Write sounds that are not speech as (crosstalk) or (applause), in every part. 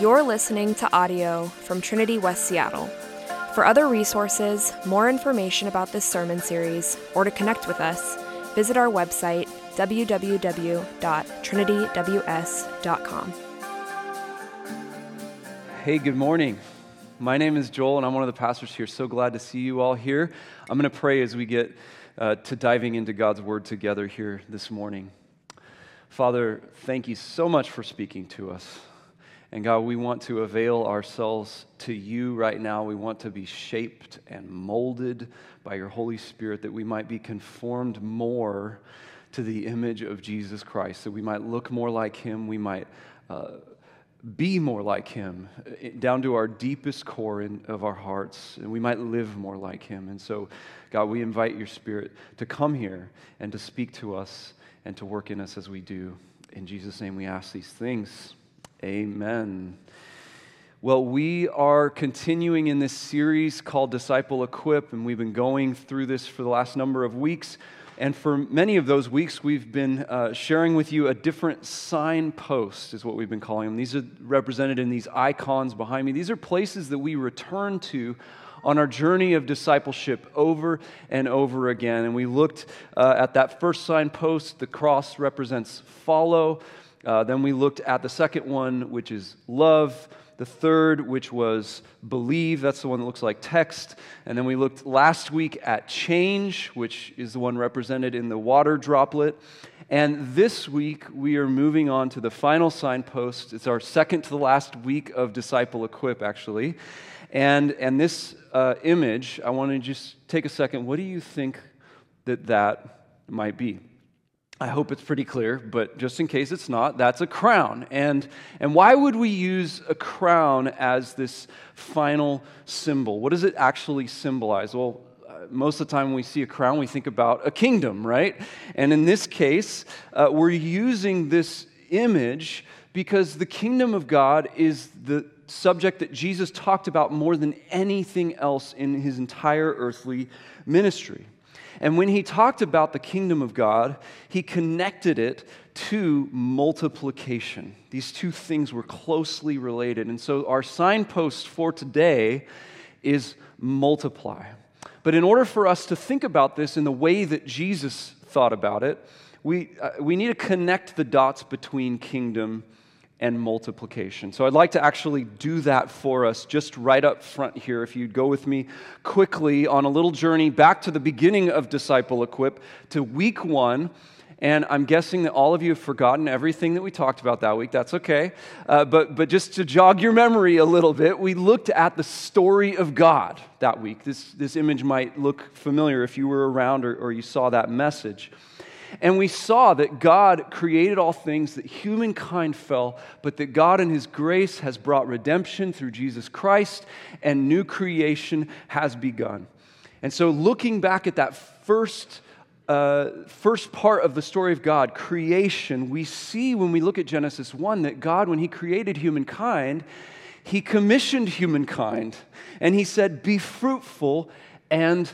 You're listening to audio from Trinity West Seattle. For other resources, more information about this sermon series, or to connect with us, visit our website www.trinityws.com. Hey, good morning. My name is Joel, and I'm one of the pastors here. So glad to see you all here. I'm going to pray as we get uh, to diving into God's Word together here this morning. Father, thank you so much for speaking to us. And God, we want to avail ourselves to you right now. We want to be shaped and molded by your Holy Spirit that we might be conformed more to the image of Jesus Christ, that we might look more like him, we might uh, be more like him, eh, down to our deepest core in, of our hearts, and we might live more like him. And so, God, we invite your Spirit to come here and to speak to us and to work in us as we do. In Jesus' name, we ask these things. Amen. Well, we are continuing in this series called Disciple Equip, and we've been going through this for the last number of weeks. And for many of those weeks, we've been uh, sharing with you a different signpost, is what we've been calling them. These are represented in these icons behind me. These are places that we return to on our journey of discipleship over and over again. And we looked uh, at that first signpost. The cross represents follow. Uh, then we looked at the second one, which is love. The third, which was believe, that's the one that looks like text. And then we looked last week at change, which is the one represented in the water droplet. And this week, we are moving on to the final signpost. It's our second to the last week of Disciple Equip, actually. And, and this uh, image, I want to just take a second. What do you think that that might be? I hope it's pretty clear, but just in case it's not, that's a crown. And, and why would we use a crown as this final symbol? What does it actually symbolize? Well, uh, most of the time when we see a crown, we think about a kingdom, right? And in this case, uh, we're using this image because the kingdom of God is the subject that Jesus talked about more than anything else in his entire earthly ministry. And when he talked about the kingdom of God, he connected it to multiplication. These two things were closely related. And so our signpost for today is multiply. But in order for us to think about this in the way that Jesus thought about it, we, uh, we need to connect the dots between kingdom and multiplication. So I'd like to actually do that for us just right up front here. If you'd go with me quickly on a little journey back to the beginning of Disciple Equip to week one. And I'm guessing that all of you have forgotten everything that we talked about that week. That's okay. Uh, but, but just to jog your memory a little bit, we looked at the story of God that week. This, this image might look familiar if you were around or, or you saw that message. And we saw that God created all things, that humankind fell, but that God in His grace has brought redemption through Jesus Christ, and new creation has begun. And so, looking back at that first, uh, first part of the story of God, creation, we see when we look at Genesis 1 that God, when He created humankind, He commissioned humankind, and He said, Be fruitful and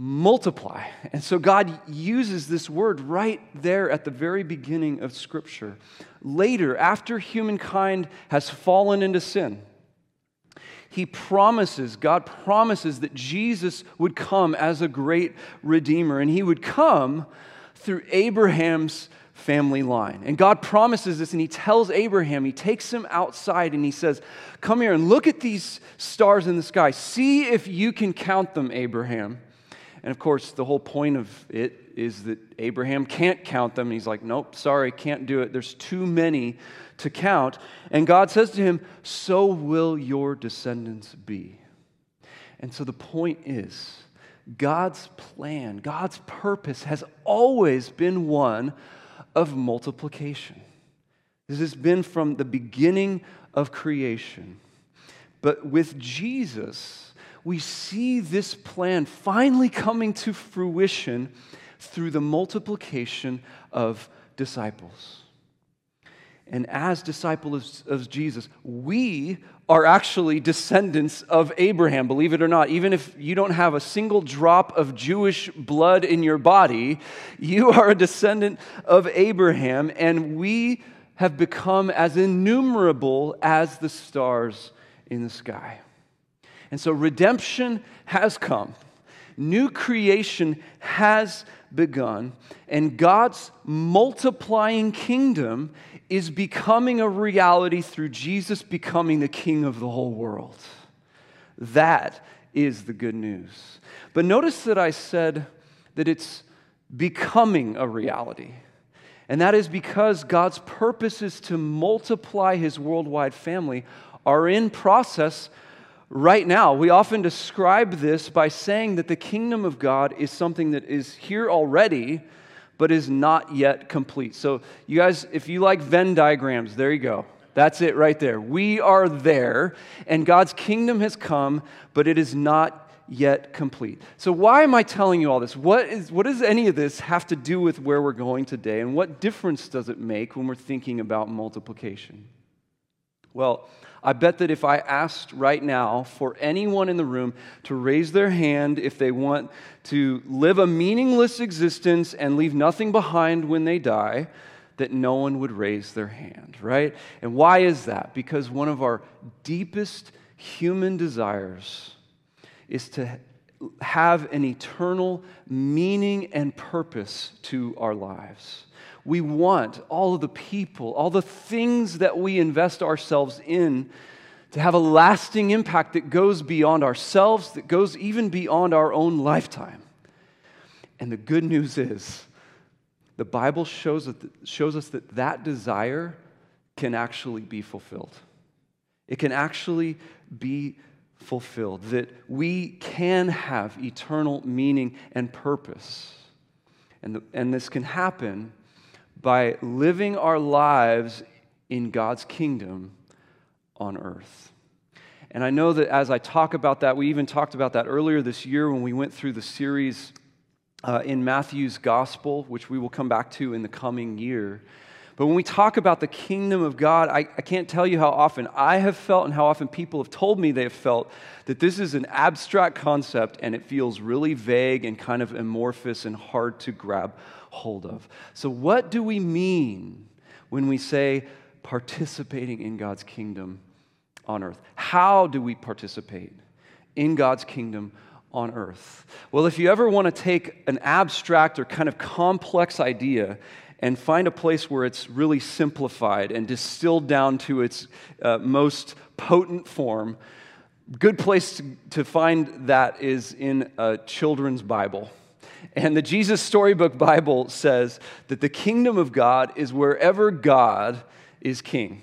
multiply. And so God uses this word right there at the very beginning of Scripture. Later, after humankind has fallen into sin, he promises, God promises that Jesus would come as a great redeemer, and he would come through Abraham's family line. And God promises this, and he tells Abraham, he takes him outside and he says, Come here and look at these stars in the sky. See if you can count them, Abraham. And of course, the whole point of it is that Abraham can't count them. And He's like, nope, sorry, can't do it. There's too many to count. And God says to him, so will your descendants be. And so the point is, God's plan, God's purpose has always been one of multiplication. This has been from the beginning of creation. But with Jesus, we see this plan finally coming to fruition through the multiplication of disciples. And as disciples of Jesus, we are actually descendants of Abraham, believe it or not. Even if you don't have a single drop of Jewish blood in your body, you (laughs) are a descendant of Abraham, and we have become as innumerable as the stars in the sky. And so redemption has come, new creation has begun, and God's multiplying kingdom is becoming a reality through Jesus becoming the king of the whole world. That is the good news. But notice that I said that it's becoming a reality. And that is because God's purposes to multiply his worldwide family are in process right now. We often describe this by saying that the kingdom of God is something that is here already, but is not yet complete. So, you guys, if you like Venn diagrams, there you go. That's it right there. We are there, and God's kingdom has come, but it is not yet complete. So, why am I telling you all this? What, is, what does any of this have to do with where we're going today? And what difference does it make when we're thinking about multiplication? Well, I bet that if I asked right now for anyone in the room to raise their hand if they want to live a meaningless existence and leave nothing behind when they die, that no one would raise their hand, right? And why is that? Because one of our deepest human desires is to have an eternal meaning and purpose to our lives. We want all of the people, all the things that we invest ourselves in to have a lasting impact that goes beyond ourselves, that goes even beyond our own lifetime. And the good news is, the Bible shows, shows us that that desire can actually be fulfilled. It can actually be fulfilled, that we can have eternal meaning and purpose. And, the, and this can happen by living our lives in God's kingdom on earth. And I know that as I talk about that, we even talked about that earlier this year when we went through the series uh, in Matthew's gospel, which we will come back to in the coming year. But when we talk about the kingdom of God, I, I, can't tell you how often I have felt and how often people have told me they have felt that this is an abstract concept and it feels really vague and kind of amorphous and hard to grab hold of. So, what do we mean when we say participating in God's kingdom on earth? How do we participate in God's kingdom on earth? Well, if you ever want to take an abstract or kind of complex idea and find a place where it's really simplified and distilled down to its uh, most potent form, good place to, to find that is in a children's Bible. And the Jesus Storybook Bible says that the kingdom of God is wherever God is king.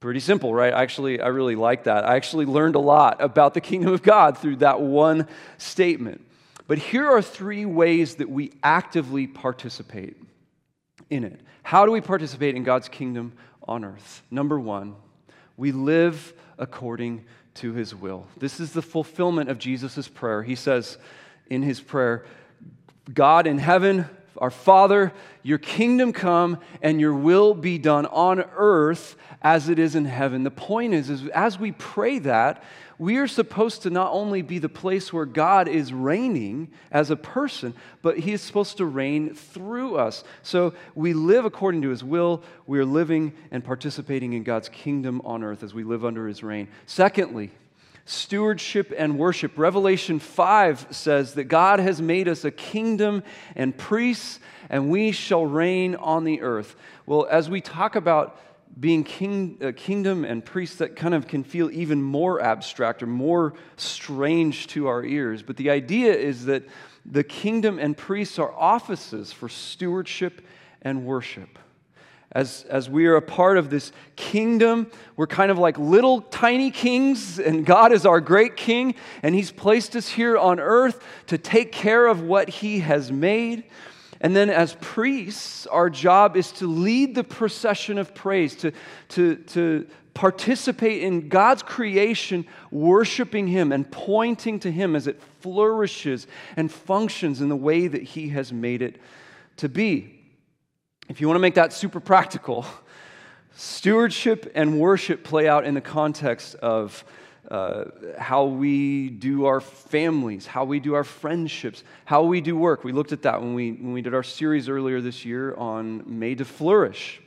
Pretty simple, right? Actually, I really like that. I actually learned a lot about the kingdom of God through that one statement. But here are three ways that we actively participate in it. How do we participate in God's kingdom on earth? Number one, we live according to his will. This is the fulfillment of Jesus' prayer. He says, in his prayer God in heaven, our Father, your kingdom come and your will be done on earth as it is in heaven. The point is, is as we pray that, we are supposed to not only be the place where God is reigning as a person, but He is supposed to reign through us. So we live according to His will. We are living and participating in God's kingdom on earth as we live under His reign. Secondly, stewardship and worship. Revelation 5 says that God has made us a kingdom and priests, and we shall reign on the earth. Well, as we talk about being king, uh, kingdom and priests, that kind of can feel even more abstract or more strange to our ears. But the idea is that the kingdom and priests are offices for stewardship and worship as, as we are a part of this kingdom, we're kind of like little tiny kings, and God is our great king, and He's placed us here on earth to take care of what He has made. And then, as priests, our job is to lead the procession of praise, to, to, to participate in God's creation, worshiping Him and pointing to Him as it flourishes and functions in the way that He has made it to be. If you want to make that super practical, Stewardship and worship play out in the context of uh, how we do our families, how we do our friendships, how we do work. We looked at that when we, when we did our series earlier this year on Made to Flourish.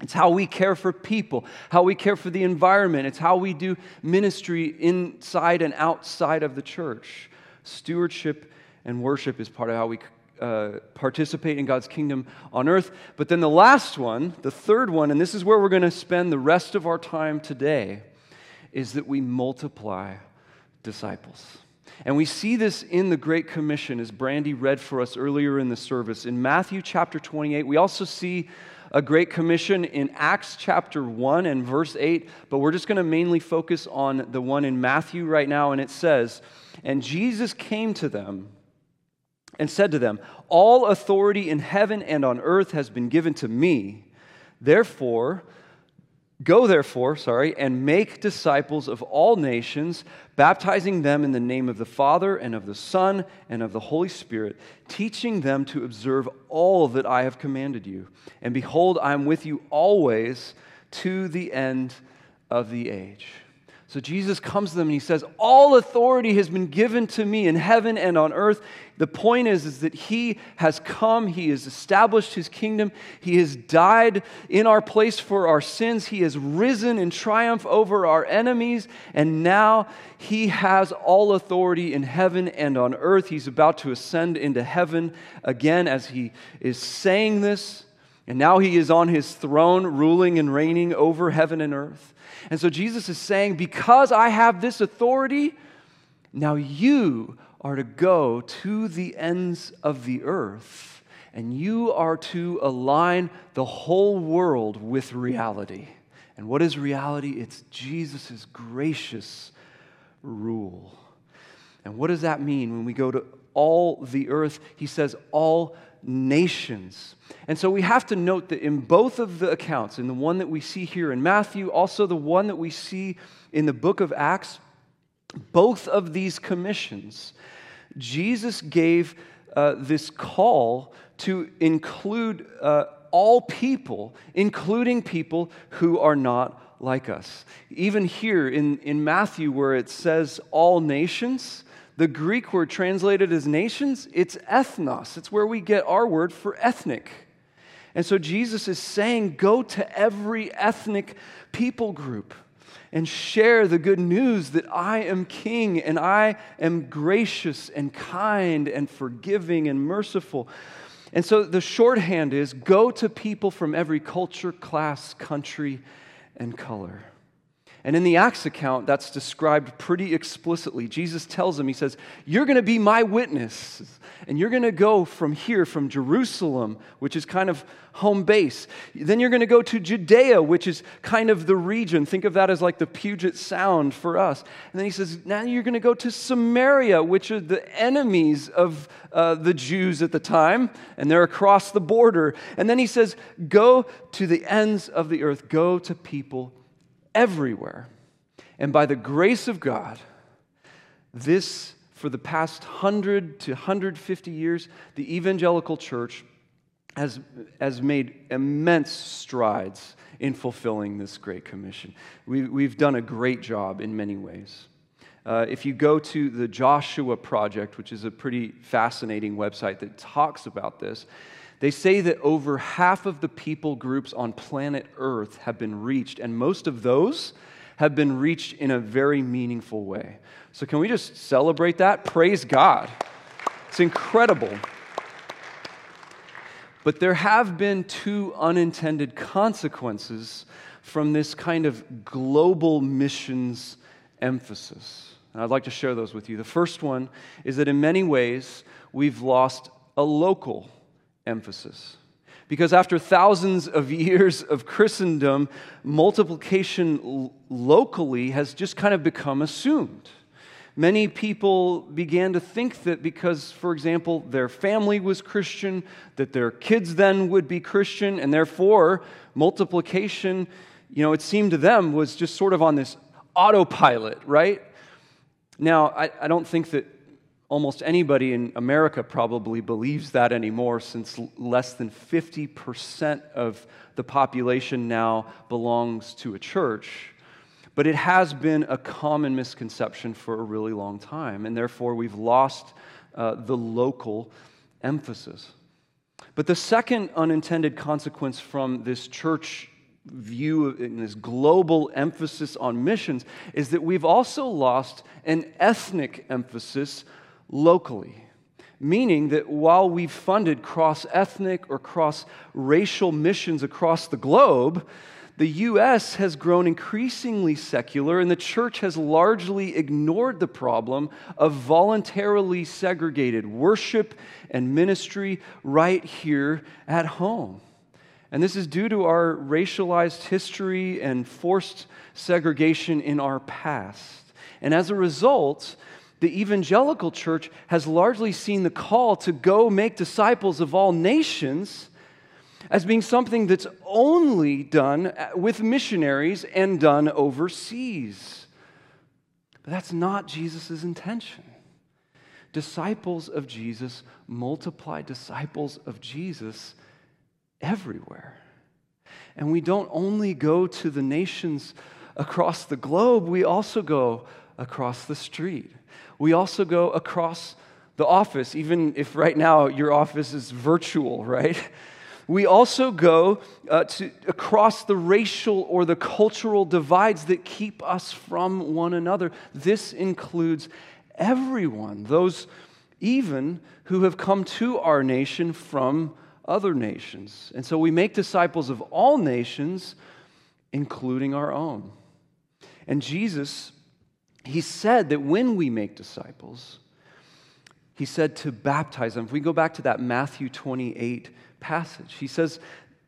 It's how we care for people, how we care for the environment. It's how we do ministry inside and outside of the church. Stewardship and worship is part of how we uh, participate in God's kingdom on earth. But then the last one, the third one, and this is where we're going to spend the rest of our time today, is that we multiply disciples. And we see this in the Great Commission, as Brandy read for us earlier in the service. In Matthew chapter 28, we also see a Great Commission in Acts chapter 1 and verse 8, but we're just going to mainly focus on the one in Matthew right now. And it says, And Jesus came to them and said to them, All authority in heaven and on earth has been given to me. Therefore, Go therefore, sorry, and make disciples of all nations, baptizing them in the name of the Father and of the Son and of the Holy Spirit, teaching them to observe all that I have commanded you. And behold, I am with you always to the end of the age. So Jesus comes to them and he says, All authority has been given to me in heaven and on earth. The point is, is that he has come, he has established his kingdom, he has died in our place for our sins, he has risen in triumph over our enemies, and now he has all authority in heaven and on earth. He's about to ascend into heaven again as he is saying this. And now he is on his throne, ruling and reigning over heaven and earth. And so Jesus is saying, Because I have this authority, now you are to go to the ends of the earth, and you are to align the whole world with reality. And what is reality? It's Jesus' gracious rule. And what does that mean when we go to all the earth? He says, all nations. And so we have to note that in both of the accounts, in the one that we see here in Matthew, also the one that we see in the book of Acts, both of these commissions, Jesus gave uh, this call to include uh, all people, including people who are not like us. Even here in, in Matthew, where it says all nations, the Greek word translated as nations, it's ethnos. It's where we get our word for ethnic. And so Jesus is saying, go to every ethnic people group and share the good news that I am king and I am gracious and kind and forgiving and merciful. And so the shorthand is go to people from every culture, class, country, and color. And in the Acts account, that's described pretty explicitly. Jesus tells him, He says, You're going to be my witness. And you're going to go from here, from Jerusalem, which is kind of home base. Then you're going to go to Judea, which is kind of the region. Think of that as like the Puget Sound for us. And then he says, Now you're going to go to Samaria, which are the enemies of uh, the Jews at the time, and they're across the border. And then he says, Go to the ends of the earth, go to people everywhere. And by the grace of God, this, for the past 100 to 150 years, the evangelical church has, has made immense strides in fulfilling this Great Commission. We, we've done a great job in many ways. Uh, if you go to the Joshua Project, which is a pretty fascinating website that talks about this, they say that over half of the people groups on planet Earth have been reached, and most of those have been reached in a very meaningful way. So, can we just celebrate that? Praise God. It's incredible. But there have been two unintended consequences from this kind of global missions emphasis. And I'd like to share those with you. The first one is that in many ways, we've lost a local emphasis. Because after thousands of years of Christendom, multiplication locally has just kind of become assumed. Many people began to think that because, for example, their family was Christian, that their kids then would be Christian, and therefore multiplication, you know, it seemed to them was just sort of on this autopilot, right? Now, I, I don't think that almost anybody in America probably believes that anymore since less than 50% of the population now belongs to a church. But it has been a common misconception for a really long time, and therefore we've lost uh, the local emphasis. But the second unintended consequence from this church view and this global emphasis on missions is that we've also lost an ethnic emphasis locally. Meaning that while we've funded cross ethnic or cross racial missions across the globe, the U.S. has grown increasingly secular, and the church has largely ignored the problem of voluntarily segregated worship and ministry right here at home. And this is due to our racialized history and forced segregation in our past. And as a result, the evangelical church has largely seen the call to go make disciples of all nations as being something that's only done uh, with missionaries and done overseas. But that's not Jesus' intention. Disciples of Jesus multiply disciples of Jesus everywhere. And we don't only go to the nations across the globe, we also go across the street. We also go across the office, even if right now your office is virtual, right? We also go uh, to, across the racial or the cultural divides that keep us from one another. This includes everyone, those even who have come to our nation from other nations. And so we make disciples of all nations, including our own. And Jesus, he said that when we make disciples, he said to baptize them. If we go back to that Matthew 28 passage. He says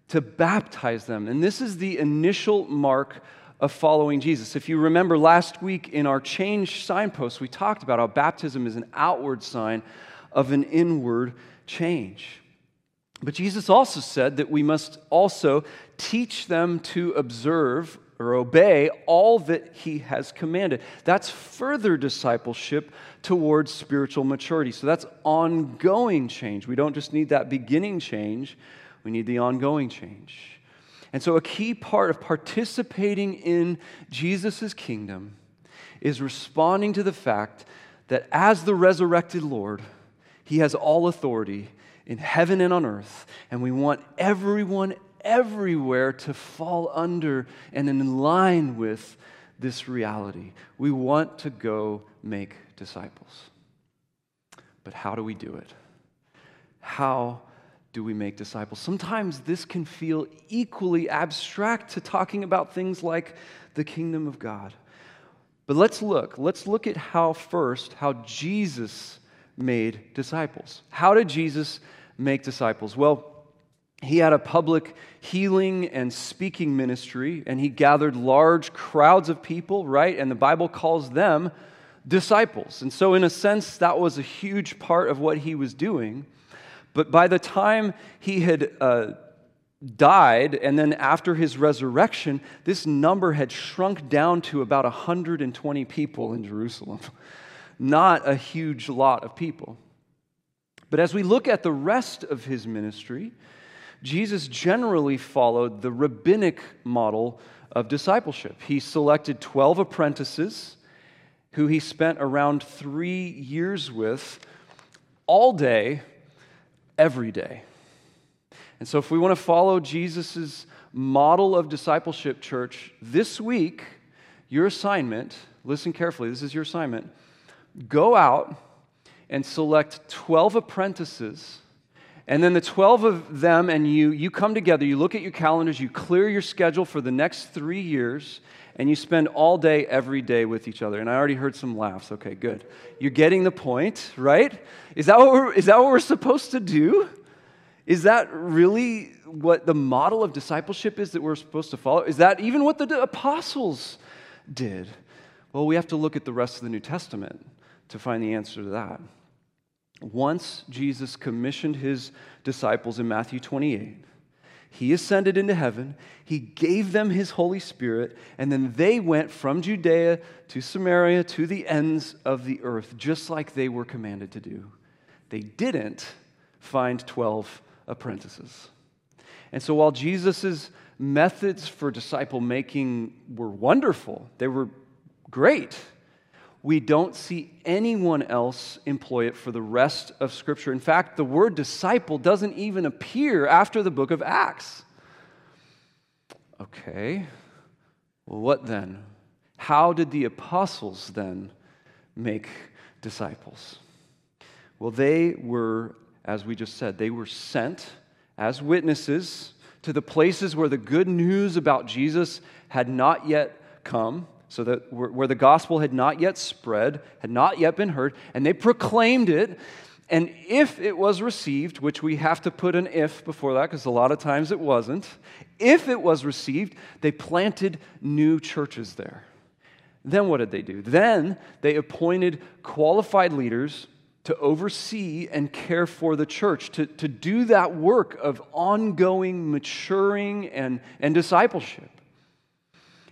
to baptize them. And this is the initial mark of following Jesus. If you remember last week in our change signpost, we talked about how baptism is an outward sign of an inward change. But Jesus also said that we must also teach them to observe or obey all that he has commanded. That's further discipleship towards spiritual maturity. So that's ongoing change. We don't just need that beginning change, we need the ongoing change. And so, a key part of participating in Jesus' kingdom is responding to the fact that as the resurrected Lord, he has all authority in heaven and on earth, and we want everyone everywhere to fall under and in line with this reality. We want to go make disciples. But how do we do it? How do we make disciples? Sometimes this can feel equally abstract to talking about things like the kingdom of God. But let's look. Let's look at how first, how Jesus made disciples. How did Jesus make disciples? Well, he had a public healing and speaking ministry, and he gathered large crowds of people, right? And the Bible calls them disciples. And so, in a sense, that was a huge part of what he was doing. But by the time he had uh, died, and then after his resurrection, this number had shrunk down to about 120 people in Jerusalem. (laughs) Not a huge lot of people. But as we look at the rest of his ministry, Jesus generally followed the rabbinic model of discipleship. He selected 12 apprentices who he spent around three years with all day, every day. And so, if we want to follow Jesus' model of discipleship, church, this week, your assignment, listen carefully, this is your assignment go out and select 12 apprentices and then the 12 of them and you, you come together, you look at your calendars, you clear your schedule for the next three years, and you spend all day, every day with each other. And I already heard some laughs. Okay, good. You're getting the point, right? Is that what we're, is that what we're supposed to do? Is that really what the model of discipleship is that we're supposed to follow? Is that even what the apostles did? Well, we have to look at the rest of the New Testament to find the answer to that. Once Jesus commissioned his disciples in Matthew 28, He ascended into heaven. He gave them his Holy Spirit, and then they went from Judea to Samaria to the ends of the earth, just like they were commanded to do. They didn't find 12 apprentices. And so while Jesus' methods for disciple making were wonderful, they were great we don't see anyone else employ it for the rest of Scripture. In fact, the word disciple doesn't even appear after the book of Acts. Okay, well, what then? How did the apostles then make disciples? Well, they were, as we just said, they were sent as witnesses to the places where the good news about Jesus had not yet come so that where the gospel had not yet spread, had not yet been heard, and they proclaimed it. And if it was received, which we have to put an if before that because a lot of times it wasn't, if it was received, they planted new churches there. Then what did they do? Then they appointed qualified leaders to oversee and care for the church, to, to do that work of ongoing maturing and, and discipleship.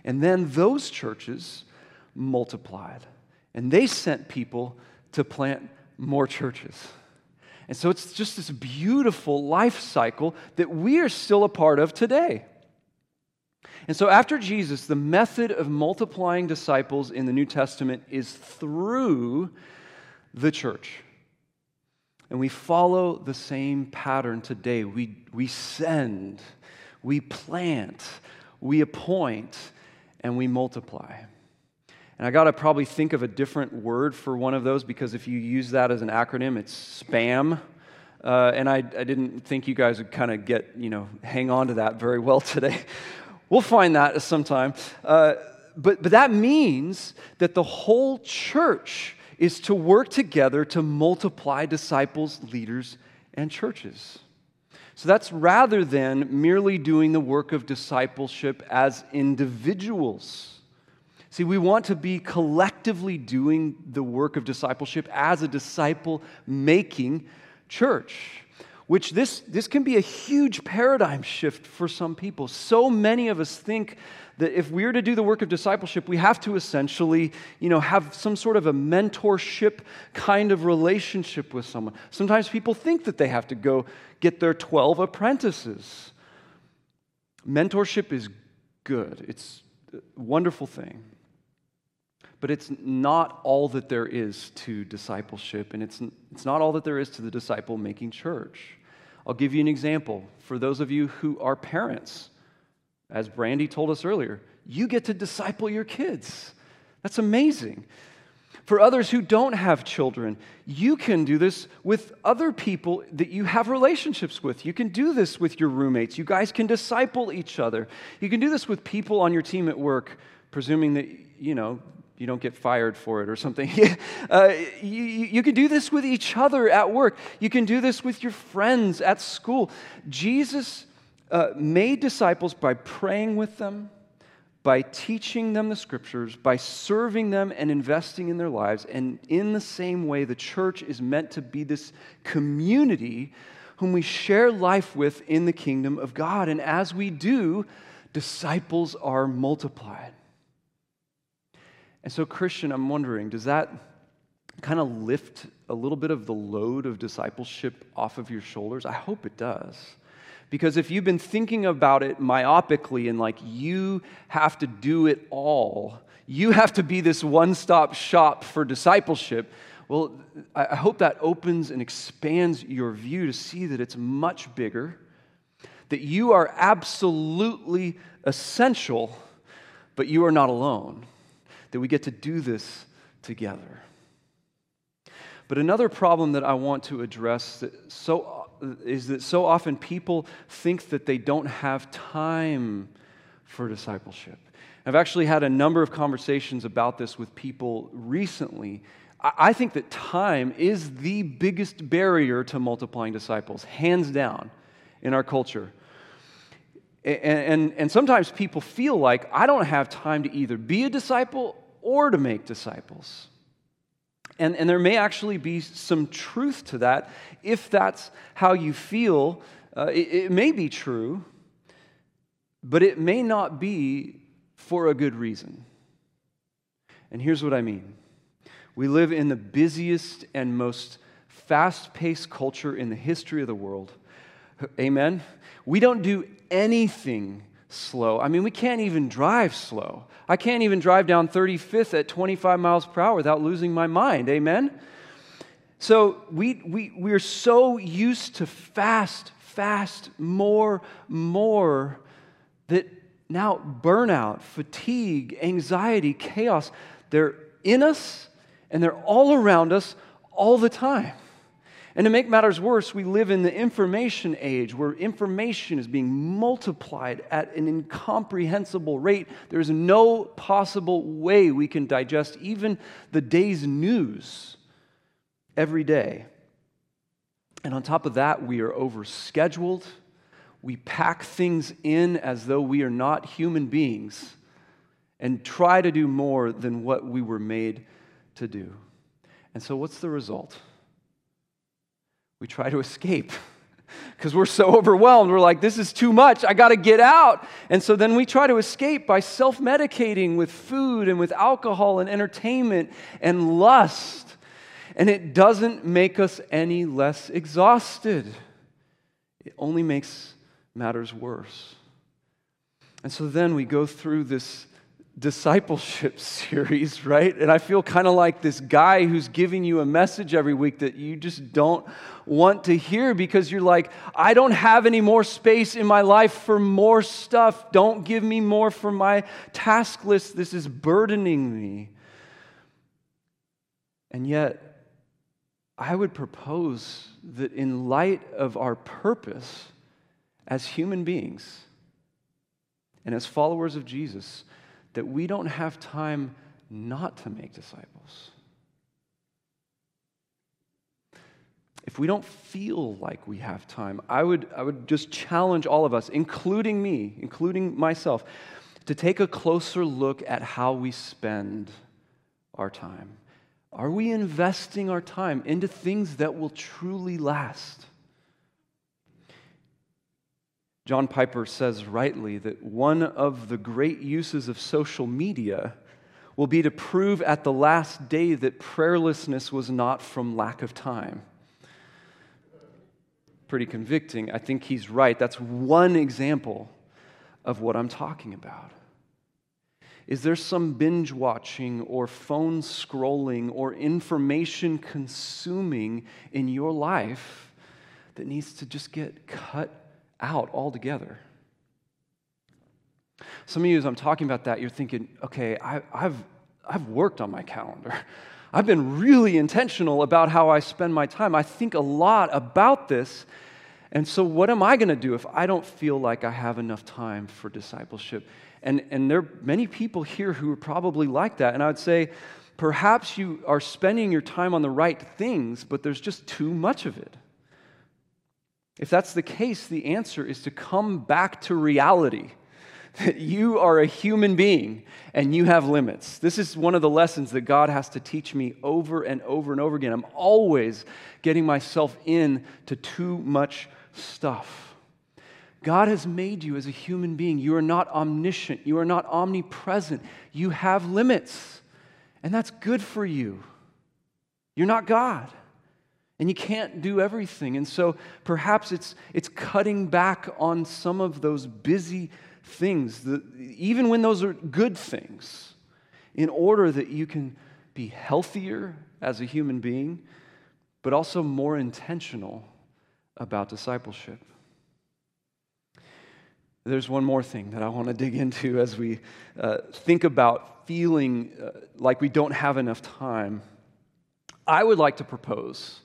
And then those churches multiplied, and they sent people to plant more churches. And so it's just this beautiful life cycle that we are still a part of today. And so, after Jesus, the method of multiplying disciples in the New Testament is through the church. And we follow the same pattern today. We, we send, we plant, we appoint, and we multiply. And I got to probably think of a different word for one of those because if you use that as an acronym, it's spam. Uh, and I, I didn't think you guys would kind of get, you know, hang on to that very well (laughs) today. we'll find that sometime. Uh, but, but that means that the whole church is to work together to multiply disciples, leaders, and churches. So that's rather than merely doing the work of discipleship as individuals. See, we want to be collectively doing the work of discipleship as a disciple making church which this, this can be a huge paradigm shift for some people. So many of us think that if we're to do the work of discipleship, we have to essentially, you know, have some sort of a mentorship kind of relationship with someone. Sometimes people think that they have to go get their 12 apprentices. Mentorship is good. It's a wonderful thing. But it's not all that there is to discipleship, and it's, it's not all that there is to the disciple making church. I'll give you an example. For those of you who are parents, as Brandy told us earlier, you get to disciple your kids. That's amazing. For others who don't have children, you can do this with other people that you have relationships with. You can do this with your roommates. You guys can disciple each other. You can do this with people on your team at work, presuming that, you know, you don't get fired for it or something. (laughs) uh, you, you can do this with each other at work. You can do this with your friends at school. Jesus uh, made disciples by praying with them, by teaching them the scriptures, by serving them and investing in their lives. And in the same way, the church is meant to be this community whom we share life with in the kingdom of God. And as we do, disciples are multiplied. And so, Christian, I'm wondering, does that kind of lift a little bit of the load of discipleship off of your shoulders? I hope it does. Because if you've been thinking about it myopically and like you have to do it all, you have to be this one stop shop for discipleship, well, I hope that opens and expands your view to see that it's much bigger, that you are absolutely essential, but you are not alone that we get to do this together. But another problem that I want to address that so, is that so often people think that they don't have time for discipleship. I've actually had a number of conversations about this with people recently. I think that time is the biggest barrier to multiplying disciples, hands down, in our culture. And, and, and sometimes people feel like I don't have time to either be a disciple or to make disciples. And, and there may actually be some truth to that if that's how you feel. Uh, it, it may be true, but it may not be for a good reason. And here's what I mean we live in the busiest and most fast paced culture in the history of the world. Amen? We don't do anything slow. I mean, we can't even drive slow. I can't even drive down 35th at 25 miles per hour without losing my mind. Amen? So we, we, we're so used to fast, fast, more, more, that now burnout, fatigue, anxiety, chaos, they're in us and they're all around us all the time. And to make matters worse, we live in the information age where information is being multiplied at an incomprehensible rate. There's no possible way we can digest even the day's news every day. And on top of that, we are overscheduled. We pack things in as though we are not human beings and try to do more than what we were made to do. And so, what's the result? We try to escape (laughs) because we're so overwhelmed. We're like, this is too much. I got to get out. And so then we try to escape by self medicating with food and with alcohol and entertainment and lust. And it doesn't make us any less exhausted, it only makes matters worse. And so then we go through this discipleship (laughs) series, right? And I feel kind of like this guy who's giving you a message every week that you just don't want to hear because you're like, I don't have any more space in my life for more stuff. Don't give me more for my task list. This is burdening me. And yet, I would propose that in light of our purpose as human beings and as followers of Jesus, that we don't have time not to make disciples. If we don't feel like we have time, I would, I would just challenge all of us, including me, including myself, to take a closer look at how we spend our time. Are we investing our time into things that will truly last? John Piper says rightly that one of the great uses of social media will be to prove at the last day that prayerlessness was not from lack of time. Pretty convicting. I think he's right. That's one example of what I'm talking about. Is there some binge watching or phone scrolling or information consuming in your life that needs to just get cut out altogether. Some of you, as I'm talking about that, you're thinking, okay, I, have I've worked on my calendar. (laughs) I've been really intentional about how I spend my time. I think a lot about this. And so, what am I going to do if I don't feel like I have enough time for discipleship? And, and there are many people here who are probably like that. And I would say, perhaps you are spending your time on the right things, but there's just too much of it. If that's the case, the answer is to come back to reality that you are a human being and you have limits. This is one of the lessons that God has to teach me over and over and over again. I'm always getting myself in to too much stuff. God has made you as a human being. You are not omniscient, you are not omnipresent. You have limits, and that's good for you. You're not God. And you can't do everything. And so perhaps it's, it's cutting back on some of those busy things, that, even when those are good things, in order that you can be healthier as a human being, but also more intentional about discipleship. There's one more thing that I want to dig into as we uh, think about feeling uh, like we don't have enough time. I would like to propose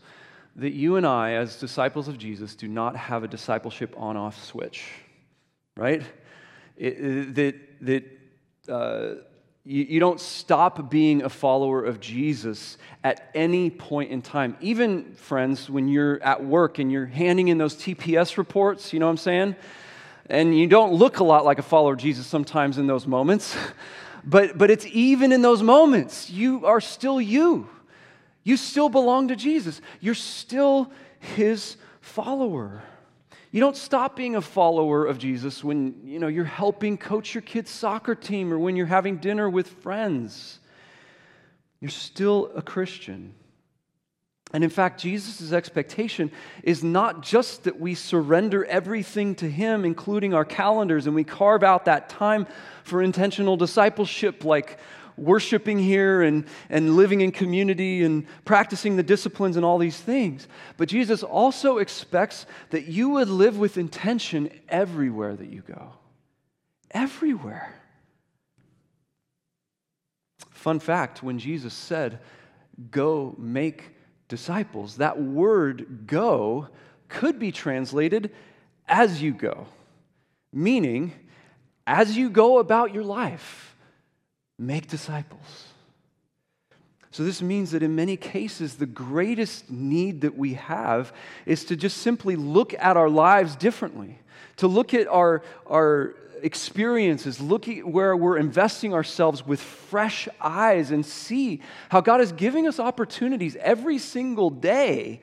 that you and I, as disciples of Jesus, do not have a discipleship on off switch, right? It, it, that that uh, you, you don't stop being a follower of Jesus at any point in time. Even, friends, when you're at work and you're handing in those TPS reports, you know what I'm saying? And you don't look a lot like a follower of Jesus sometimes in those moments. (laughs) But, but it's even in those moments, you are still you. You still belong to Jesus. You're still his follower. You don't stop being a follower of Jesus when you know, you're helping coach your kid's soccer team or when you're having dinner with friends. You're still a Christian. And in fact, Jesus' expectation is not just that we surrender everything to Him, including our calendars, and we carve out that time for intentional discipleship, like worshiping here and, and living in community and practicing the disciplines and all these things. But Jesus also expects that you would live with intention everywhere that you go. Everywhere. Fun fact when Jesus said, Go make disciples, that word go could be translated as you go, meaning as you go about your life make disciples. So, this means that in many cases, the greatest need that we have is to just simply look at our lives differently, to look at our, our experiences, look at where we're investing ourselves with fresh eyes and see how God is giving us opportunities every single day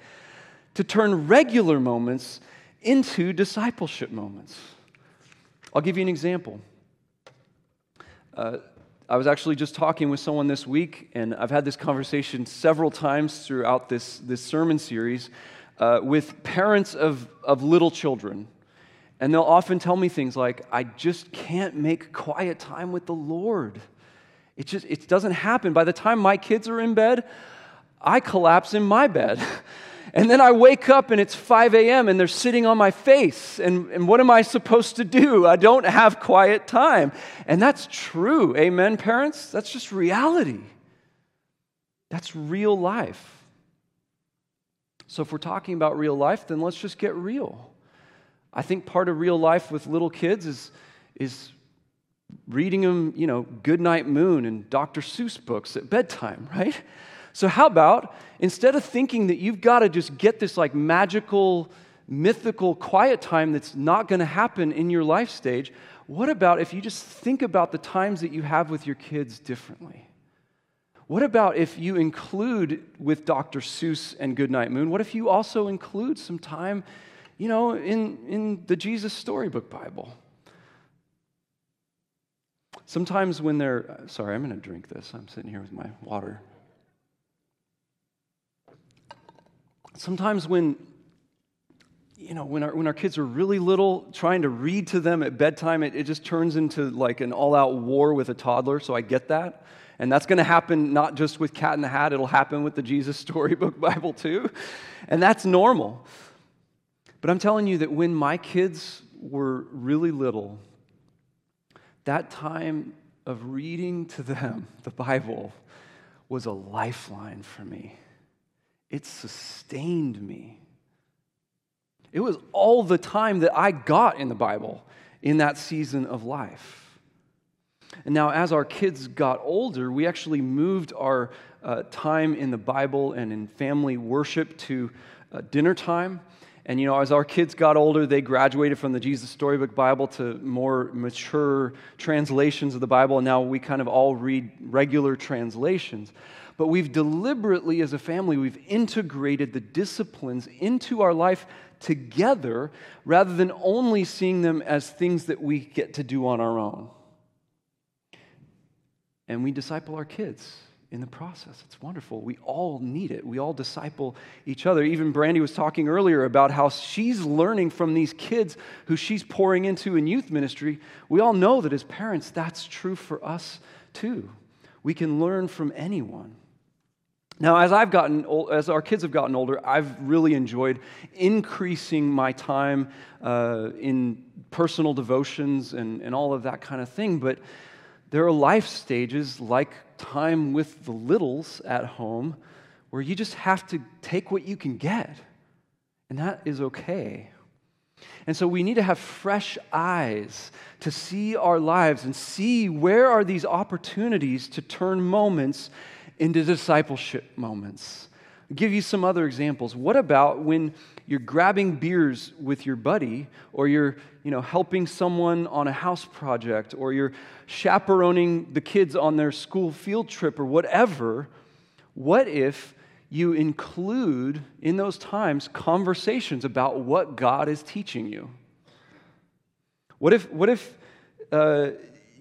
to turn regular moments into discipleship moments. I'll give you an example. Uh, I was actually just talking with someone this week, and I've had this conversation several times throughout this, this sermon series uh, with parents of, of little children. And they'll often tell me things like, I just can't make quiet time with the Lord. It just it doesn't happen. By the time my kids are in bed, I collapse in my bed. (laughs) And then I wake up and it's 5 a.m. and they're sitting on my face. And, and what am I supposed to do? I don't have quiet time. And that's true. Amen, parents? That's just reality. That's real life. So if we're talking about real life, then let's just get real. I think part of real life with little kids is, is reading them, you know, Goodnight Moon and Dr. Seuss books at bedtime, (laughs) right? So, how about instead of thinking that you've got to just get this like magical, mythical quiet time that's not going to happen in your life stage, what about if you just think about the times that you have with your kids differently? What about if you include with Dr. Seuss and Goodnight Moon? What if you also include some time, you know, in, in the Jesus Storybook Bible? Sometimes when they're, sorry, I'm going to drink this. I'm sitting here with my water. Sometimes when you know when our, when our kids are really little trying to read to them at bedtime it, it just turns into like an all-out war with a toddler. So i get that. And that's going to happen not just with cat in the hat it'll happen with the jesus (laughs) storybook bible too. And that's normal. But i'm telling you that when my kids were really little that time of reading to them (laughs) the bible was a lifeline for me it sustained me. It was all the time that I got in the Bible in that season of life. And now, as our kids got older, we actually moved our uh, time in the Bible and in family worship to uh, dinner time. And, you know, as our kids got older, they graduated from the Jesus Storybook Bible to more mature translations of the Bible. And now we kind of all read regular translations but we've deliberately, as a family, we've integrated the disciplines into our life together rather than only seeing them as things that we get to do on our own. And we disciple our kids in the process. It's wonderful. We all need it. We all disciple each other. Even Brandy was talking earlier about how she's learning from these kids who she's pouring into in youth ministry. We all know that as parents, that's true for us too. We can learn from anyone. Now, as I've gotten, as our kids have gotten older, I've really enjoyed increasing my time uh, in personal devotions and, and all of that kind of thing. But there are life stages like time with the littles at home where you just have to take what you can get. And that is okay. And so we need to have fresh eyes to see our lives and see where are these opportunities to turn moments into discipleship moments. I'll give you some other examples. What about when you're grabbing beers with your buddy, or you're you know, helping someone on a house project, or you're chaperoning the kids on their school field trip, or whatever? What if you include in those times conversations about what God is teaching you? What if, what if uh,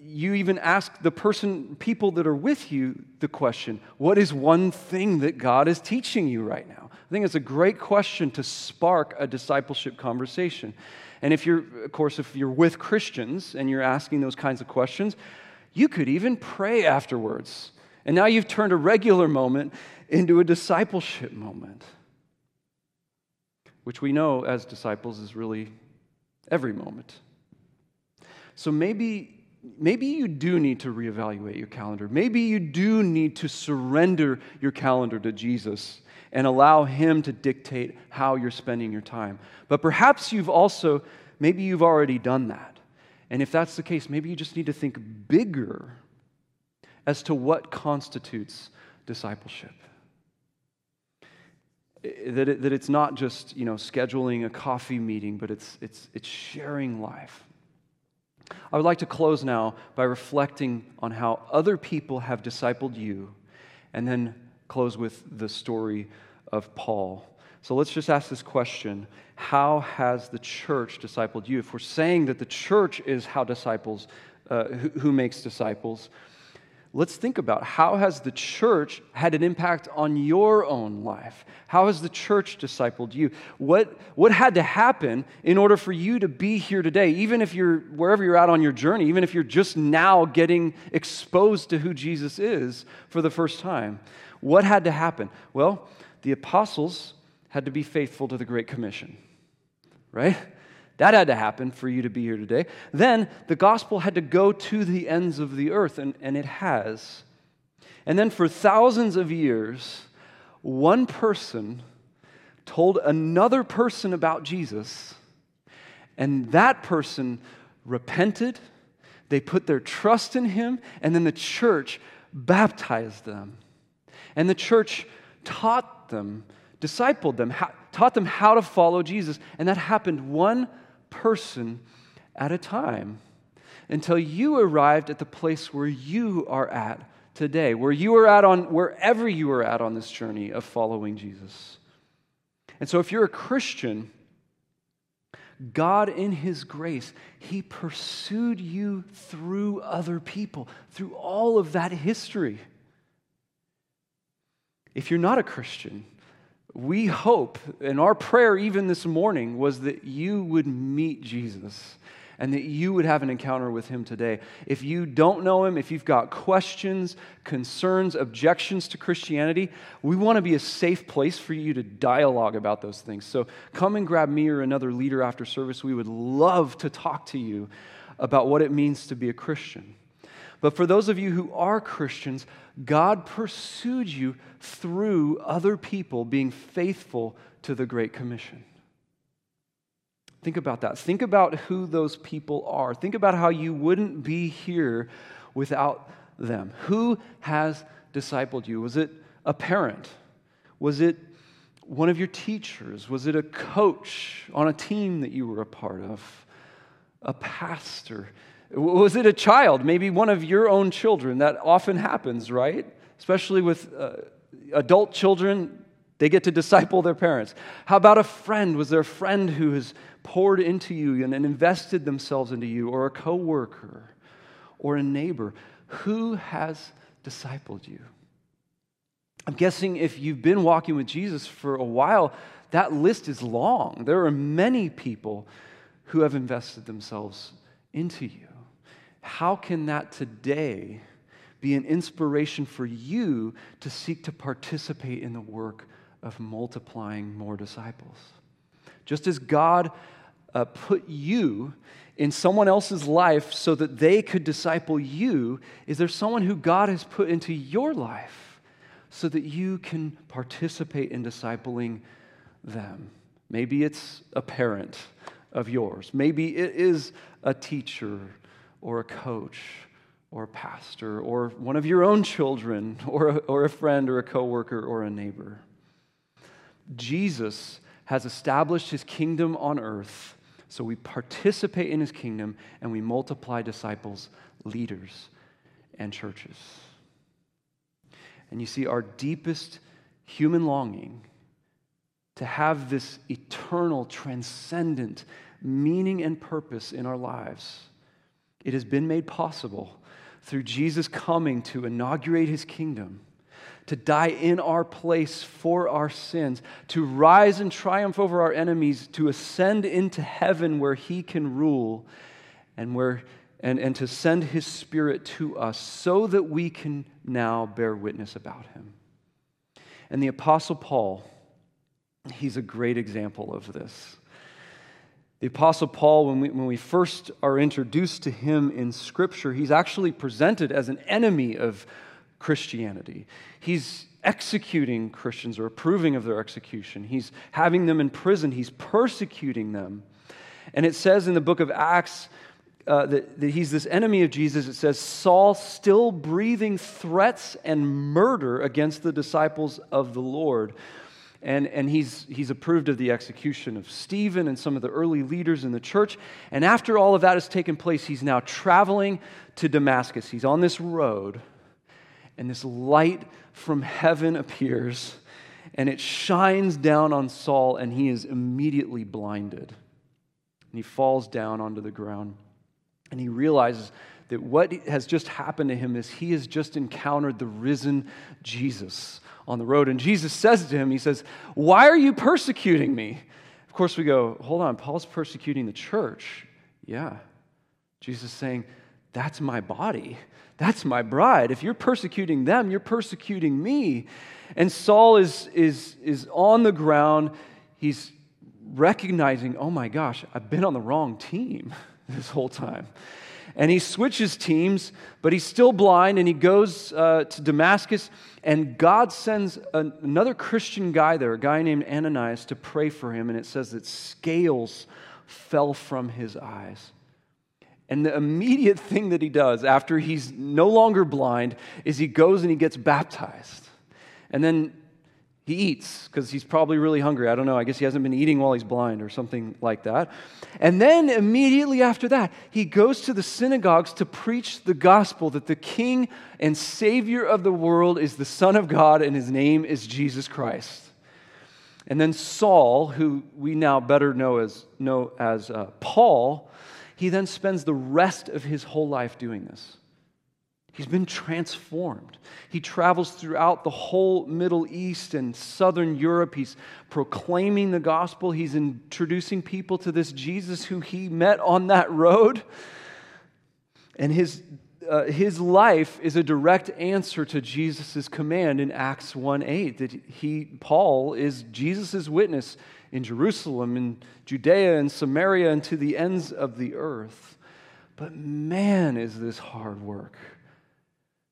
you even ask the person, people that are with you, the question, What is one thing that God is teaching you right now? I think it's a great question to spark a discipleship conversation. And if you're, of course, if you're with Christians and you're asking those kinds of questions, you could even pray afterwards. And now you've turned a regular moment into a discipleship moment, which we know as disciples is really every moment. So maybe maybe you do need to reevaluate your calendar. Maybe you do need to surrender your calendar to Jesus and allow him to dictate how you're spending your time. But perhaps you've also maybe you've already done that. And if that's the case, maybe you just need to think bigger as to what constitutes discipleship. That, it, that it's not just you know, scheduling a coffee meeting, but it's, it's, it's sharing life. I would like to close now by reflecting on how other people have discipled you, and then close with the story of Paul. So let's just ask this question How has the church discipled you? If we're saying that the church is how disciples, uh, who, who makes disciples, let's think about how has the church had an impact on your own life? How has the church discipled you? What, what had to happen in order for you to be here today even if you're wherever you're at on your journey even if you're just now getting exposed to who jesus is for the first time? What had to happen? Well the apostles had to be faithful to the great commission right that had to happen for you to be here today. Then the gospel had to go to the ends of the earth, and, and it has. And then for thousands of years, one person told another person about Jesus, and that person repented, they put their trust in him, and then the church baptized them. And the church taught them, discipled them, taught them how to follow Jesus. And that happened one person at a time until you arrived at the place where you are at today, where you are at on wherever you are at on this journey of following Jesus. And so if you're a Christian, God, in His grace, He pursued you through other people, through all of that history. If you're not a Christian, we hope, and our prayer even this morning was that you would meet Jesus and that you would have an encounter with him today. If you don't know him, if you've got questions, concerns, objections to Christianity, we want to be a safe place for you to dialogue about those things. So come and grab me or another leader after service. We would love to talk to you about what it means to be a Christian. But for those of you who are Christians, God pursued you through other people being faithful to the Great Commission. Think about that. Think about who those people are. Think about how you wouldn't be here without them. Who has discipled you? Was it a parent? Was it one of your teachers? Was it a coach on a team that you were a part of? A pastor? Was it a child? Maybe one of your own children? That often happens, right? Especially with uh, adult children, they get to disciple their parents. How about a friend? Was there a friend who has poured into you and, and invested themselves into you, or a coworker, or a neighbor? Who has discipled you? I'm guessing if you've been walking with Jesus for a while, that list is long. There are many people who have invested themselves into you. How can that today be an inspiration for you to seek to participate in the work of multiplying more disciples? Just as God uh, put you in someone else's life so that they could disciple you, is there someone who God has put into your life so that you can participate in discipling them? Maybe it's a parent of yours, maybe it is a teacher or a coach or a pastor or one of your own children (laughs) or a, or a friend or a coworker or a neighbor. Jesus has established his kingdom on earth, so we participate in his kingdom and we multiply disciples, leaders, and churches. And you see, our deepest human longing to have this eternal, transcendent meaning and purpose in our lives, it has been made possible through Jesus coming to inaugurate his kingdom, to die in our place for our sins, to rise and triumph over our enemies, to ascend into heaven where he can rule, and, where, and, and to send his spirit to us so that we can now bear witness about him. And the Apostle Paul, he's a great example of this. The Apostle Paul, when we, when we first are introduced to him in Scripture, he's actually presented as an enemy of Christianity. He's executing Christians or approving of their execution, he's having them in prison, he's persecuting them. And it says in the book of Acts uh, that, that he's this enemy of Jesus. It says, Saul still breathing threats and murder against the disciples of the Lord. And, and he's, he's approved of the execution of Stephen and some of the early leaders in the church. And after all of that has taken place, he's now traveling to Damascus. He's on this road, and this light from heaven appears, and it shines down on Saul, and he is immediately blinded. And he falls down onto the ground, and he realizes that what has just happened to him is he has just encountered the risen Jesus on the road. And Jesus says to him, He says, Why are you persecuting me? Of course, we go, Hold on, Paul's persecuting the church. Yeah. Jesus is saying, That's my body. That's my bride. If you're persecuting them, you're persecuting me. And Saul is, is, is on the ground. He's recognizing, oh my gosh, I've been on the wrong team (laughs) (laughs) this whole time and he switches teams, but he's still blind, and he goes uh, to Damascus, and God sends an, another Christian guy there, a guy named Ananias, to pray for him, and it says that scales fell from his eyes. And the immediate thing that he does after he's no longer blind is he goes and he gets baptized. And then he eats because he's probably really hungry. I don't know. I guess he hasn't been eating while he's blind or something like that. And then immediately after that, he goes to the synagogues to preach the gospel that the King and Savior of the world is the Son of God and his name is Jesus Christ. And then Saul, who we now better know as, know as uh, Paul, he then spends the rest of his whole life doing this. He's been transformed. He travels throughout the whole Middle East and Southern Europe. He's proclaiming the gospel. He's introducing people to this Jesus who he met on that road. And his, uh, his life is a direct answer to Jesus' command in Acts 1 8 that he, Paul, is Jesus' witness in Jerusalem, in Judea, and Samaria, and to the ends of the earth. But man, is this hard work.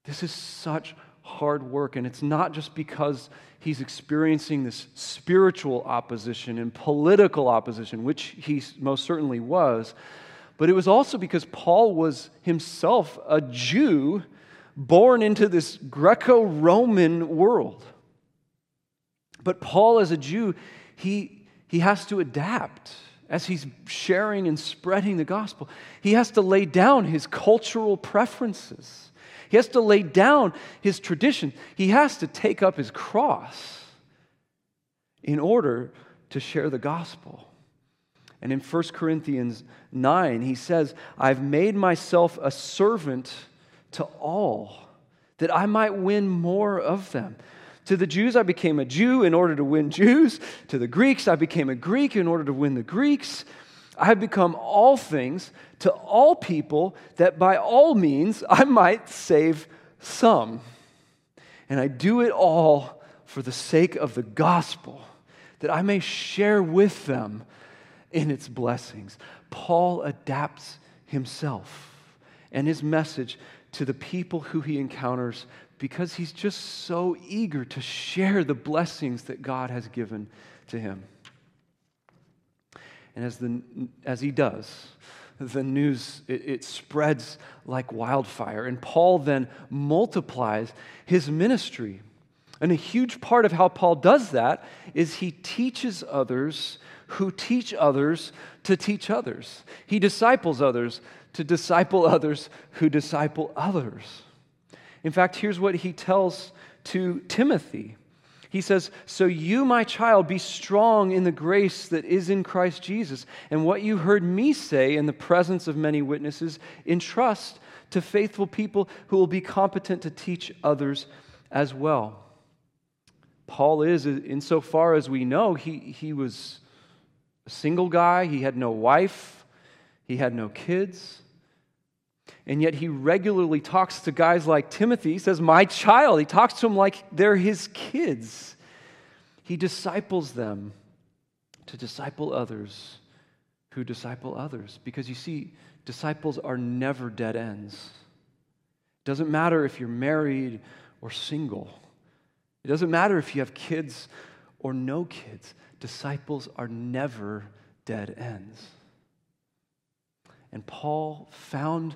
This is such hard work, and it's not just because he's experiencing this spiritual opposition and political opposition, which he most certainly was, but it was also because Paul was himself a Jew born into this Greco Roman world. But Paul, as a Jew, he, he has to adapt as he's sharing and spreading the gospel. He has to lay down his cultural preferences. He has to lay down his tradition. He has to take up his cross in order to share the gospel. And in 1 Corinthians 9, he says, I've made myself a servant to all, that I might win more of them. To the Jews, I became a Jew in order to win Jews. To the Greeks, I became a Greek in order to win the Greeks. I have become all things to all people that by all means I might save some. And I do it all for the sake of the gospel, that I may share with them in its blessings. Paul adapts himself and his message to the people who he encounters because he's just so eager to share the blessings that God has given to him. And as, the, as he does, the news it, it, spreads like wildfire. And Paul then multiplies his ministry. And a huge part of how Paul does that is he teaches others who teach others to teach others. He disciples others to disciple others who disciple others. In fact, here's what he tells to Timothy He says, So you, my child, be strong in the grace that is in Christ Jesus. And what you heard me say in the presence of many witnesses, entrust to faithful people who will be competent to teach others as well. Paul is, insofar as we know, he, he was a single guy, he had no wife, he had no kids. And yet he regularly talks to guys like Timothy. He says, My child. He talks to them like they're his kids. He disciples them to disciple others who disciple others. Because you see, disciples are never dead ends. It doesn't matter if you're married or single, it doesn't matter if you have kids or no kids. Disciples are never dead ends. And Paul found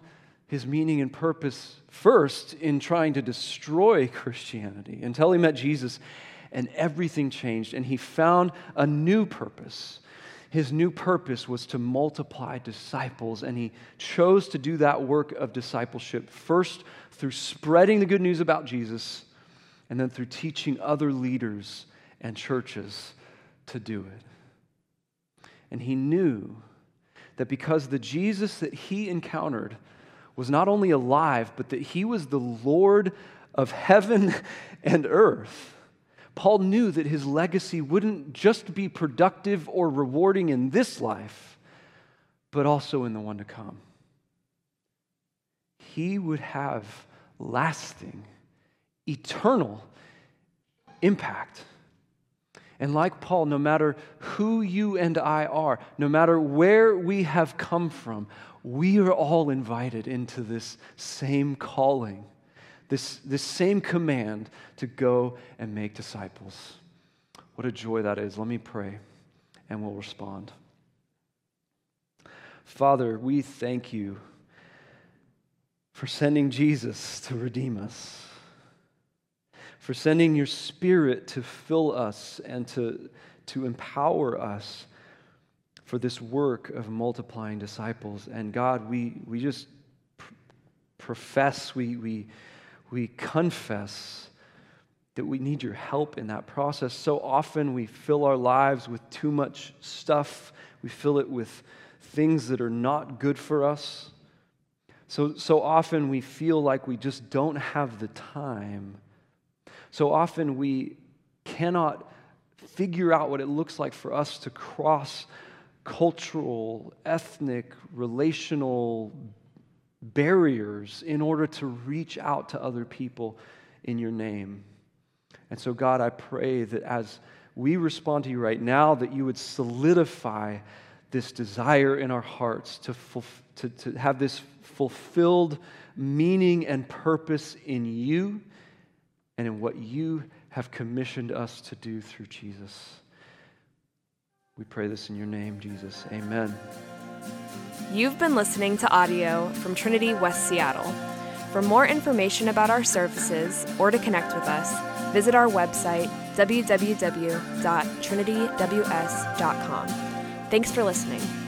his meaning and purpose first in trying to destroy (laughs) Christianity until he met Jesus and everything changed and he found a new purpose. His new purpose was to multiply disciples, and he chose to do that work of discipleship first through spreading the good news about Jesus, and then through teaching other leaders and churches to do it. And he knew that because the Jesus that he encountered was not only alive, but that he was the Lord of heaven (laughs) and earth. Paul knew that his legacy wouldn't just be productive or rewarding in this life, but also in the one to come. He would have lasting, eternal impact. And like Paul, no matter who you and I are, no matter where we have come from, we are all invited into this same calling, this, this same command to go and make disciples. What a joy that is. Let me pray and we'll respond. Father, we thank you for sending Jesus to redeem us, for sending your Spirit to fill us and to, to empower us for this work of multiplying disciples. And God, we, we just pr- profess, we, we, we confess that we need your help in that process. So often we fill our lives with too much stuff, we fill it with things that are not good for us. So, so often we feel like we just don't have the time. So often we cannot figure out what it looks like for us to cross cultural, ethnic, relational barriers in order to reach out to other people in your name. And so, God, I pray that as we respond to you right now, that you would solidify this desire in our hearts to, to, to have this fulfilled meaning and purpose in you and in what you have commissioned us to do through Jesus. We pray this in your name, Jesus. Amen. You've been listening to audio from Trinity West Seattle. For more information about our services or to connect with us, visit our website, www.trinityws.com. Thanks for listening.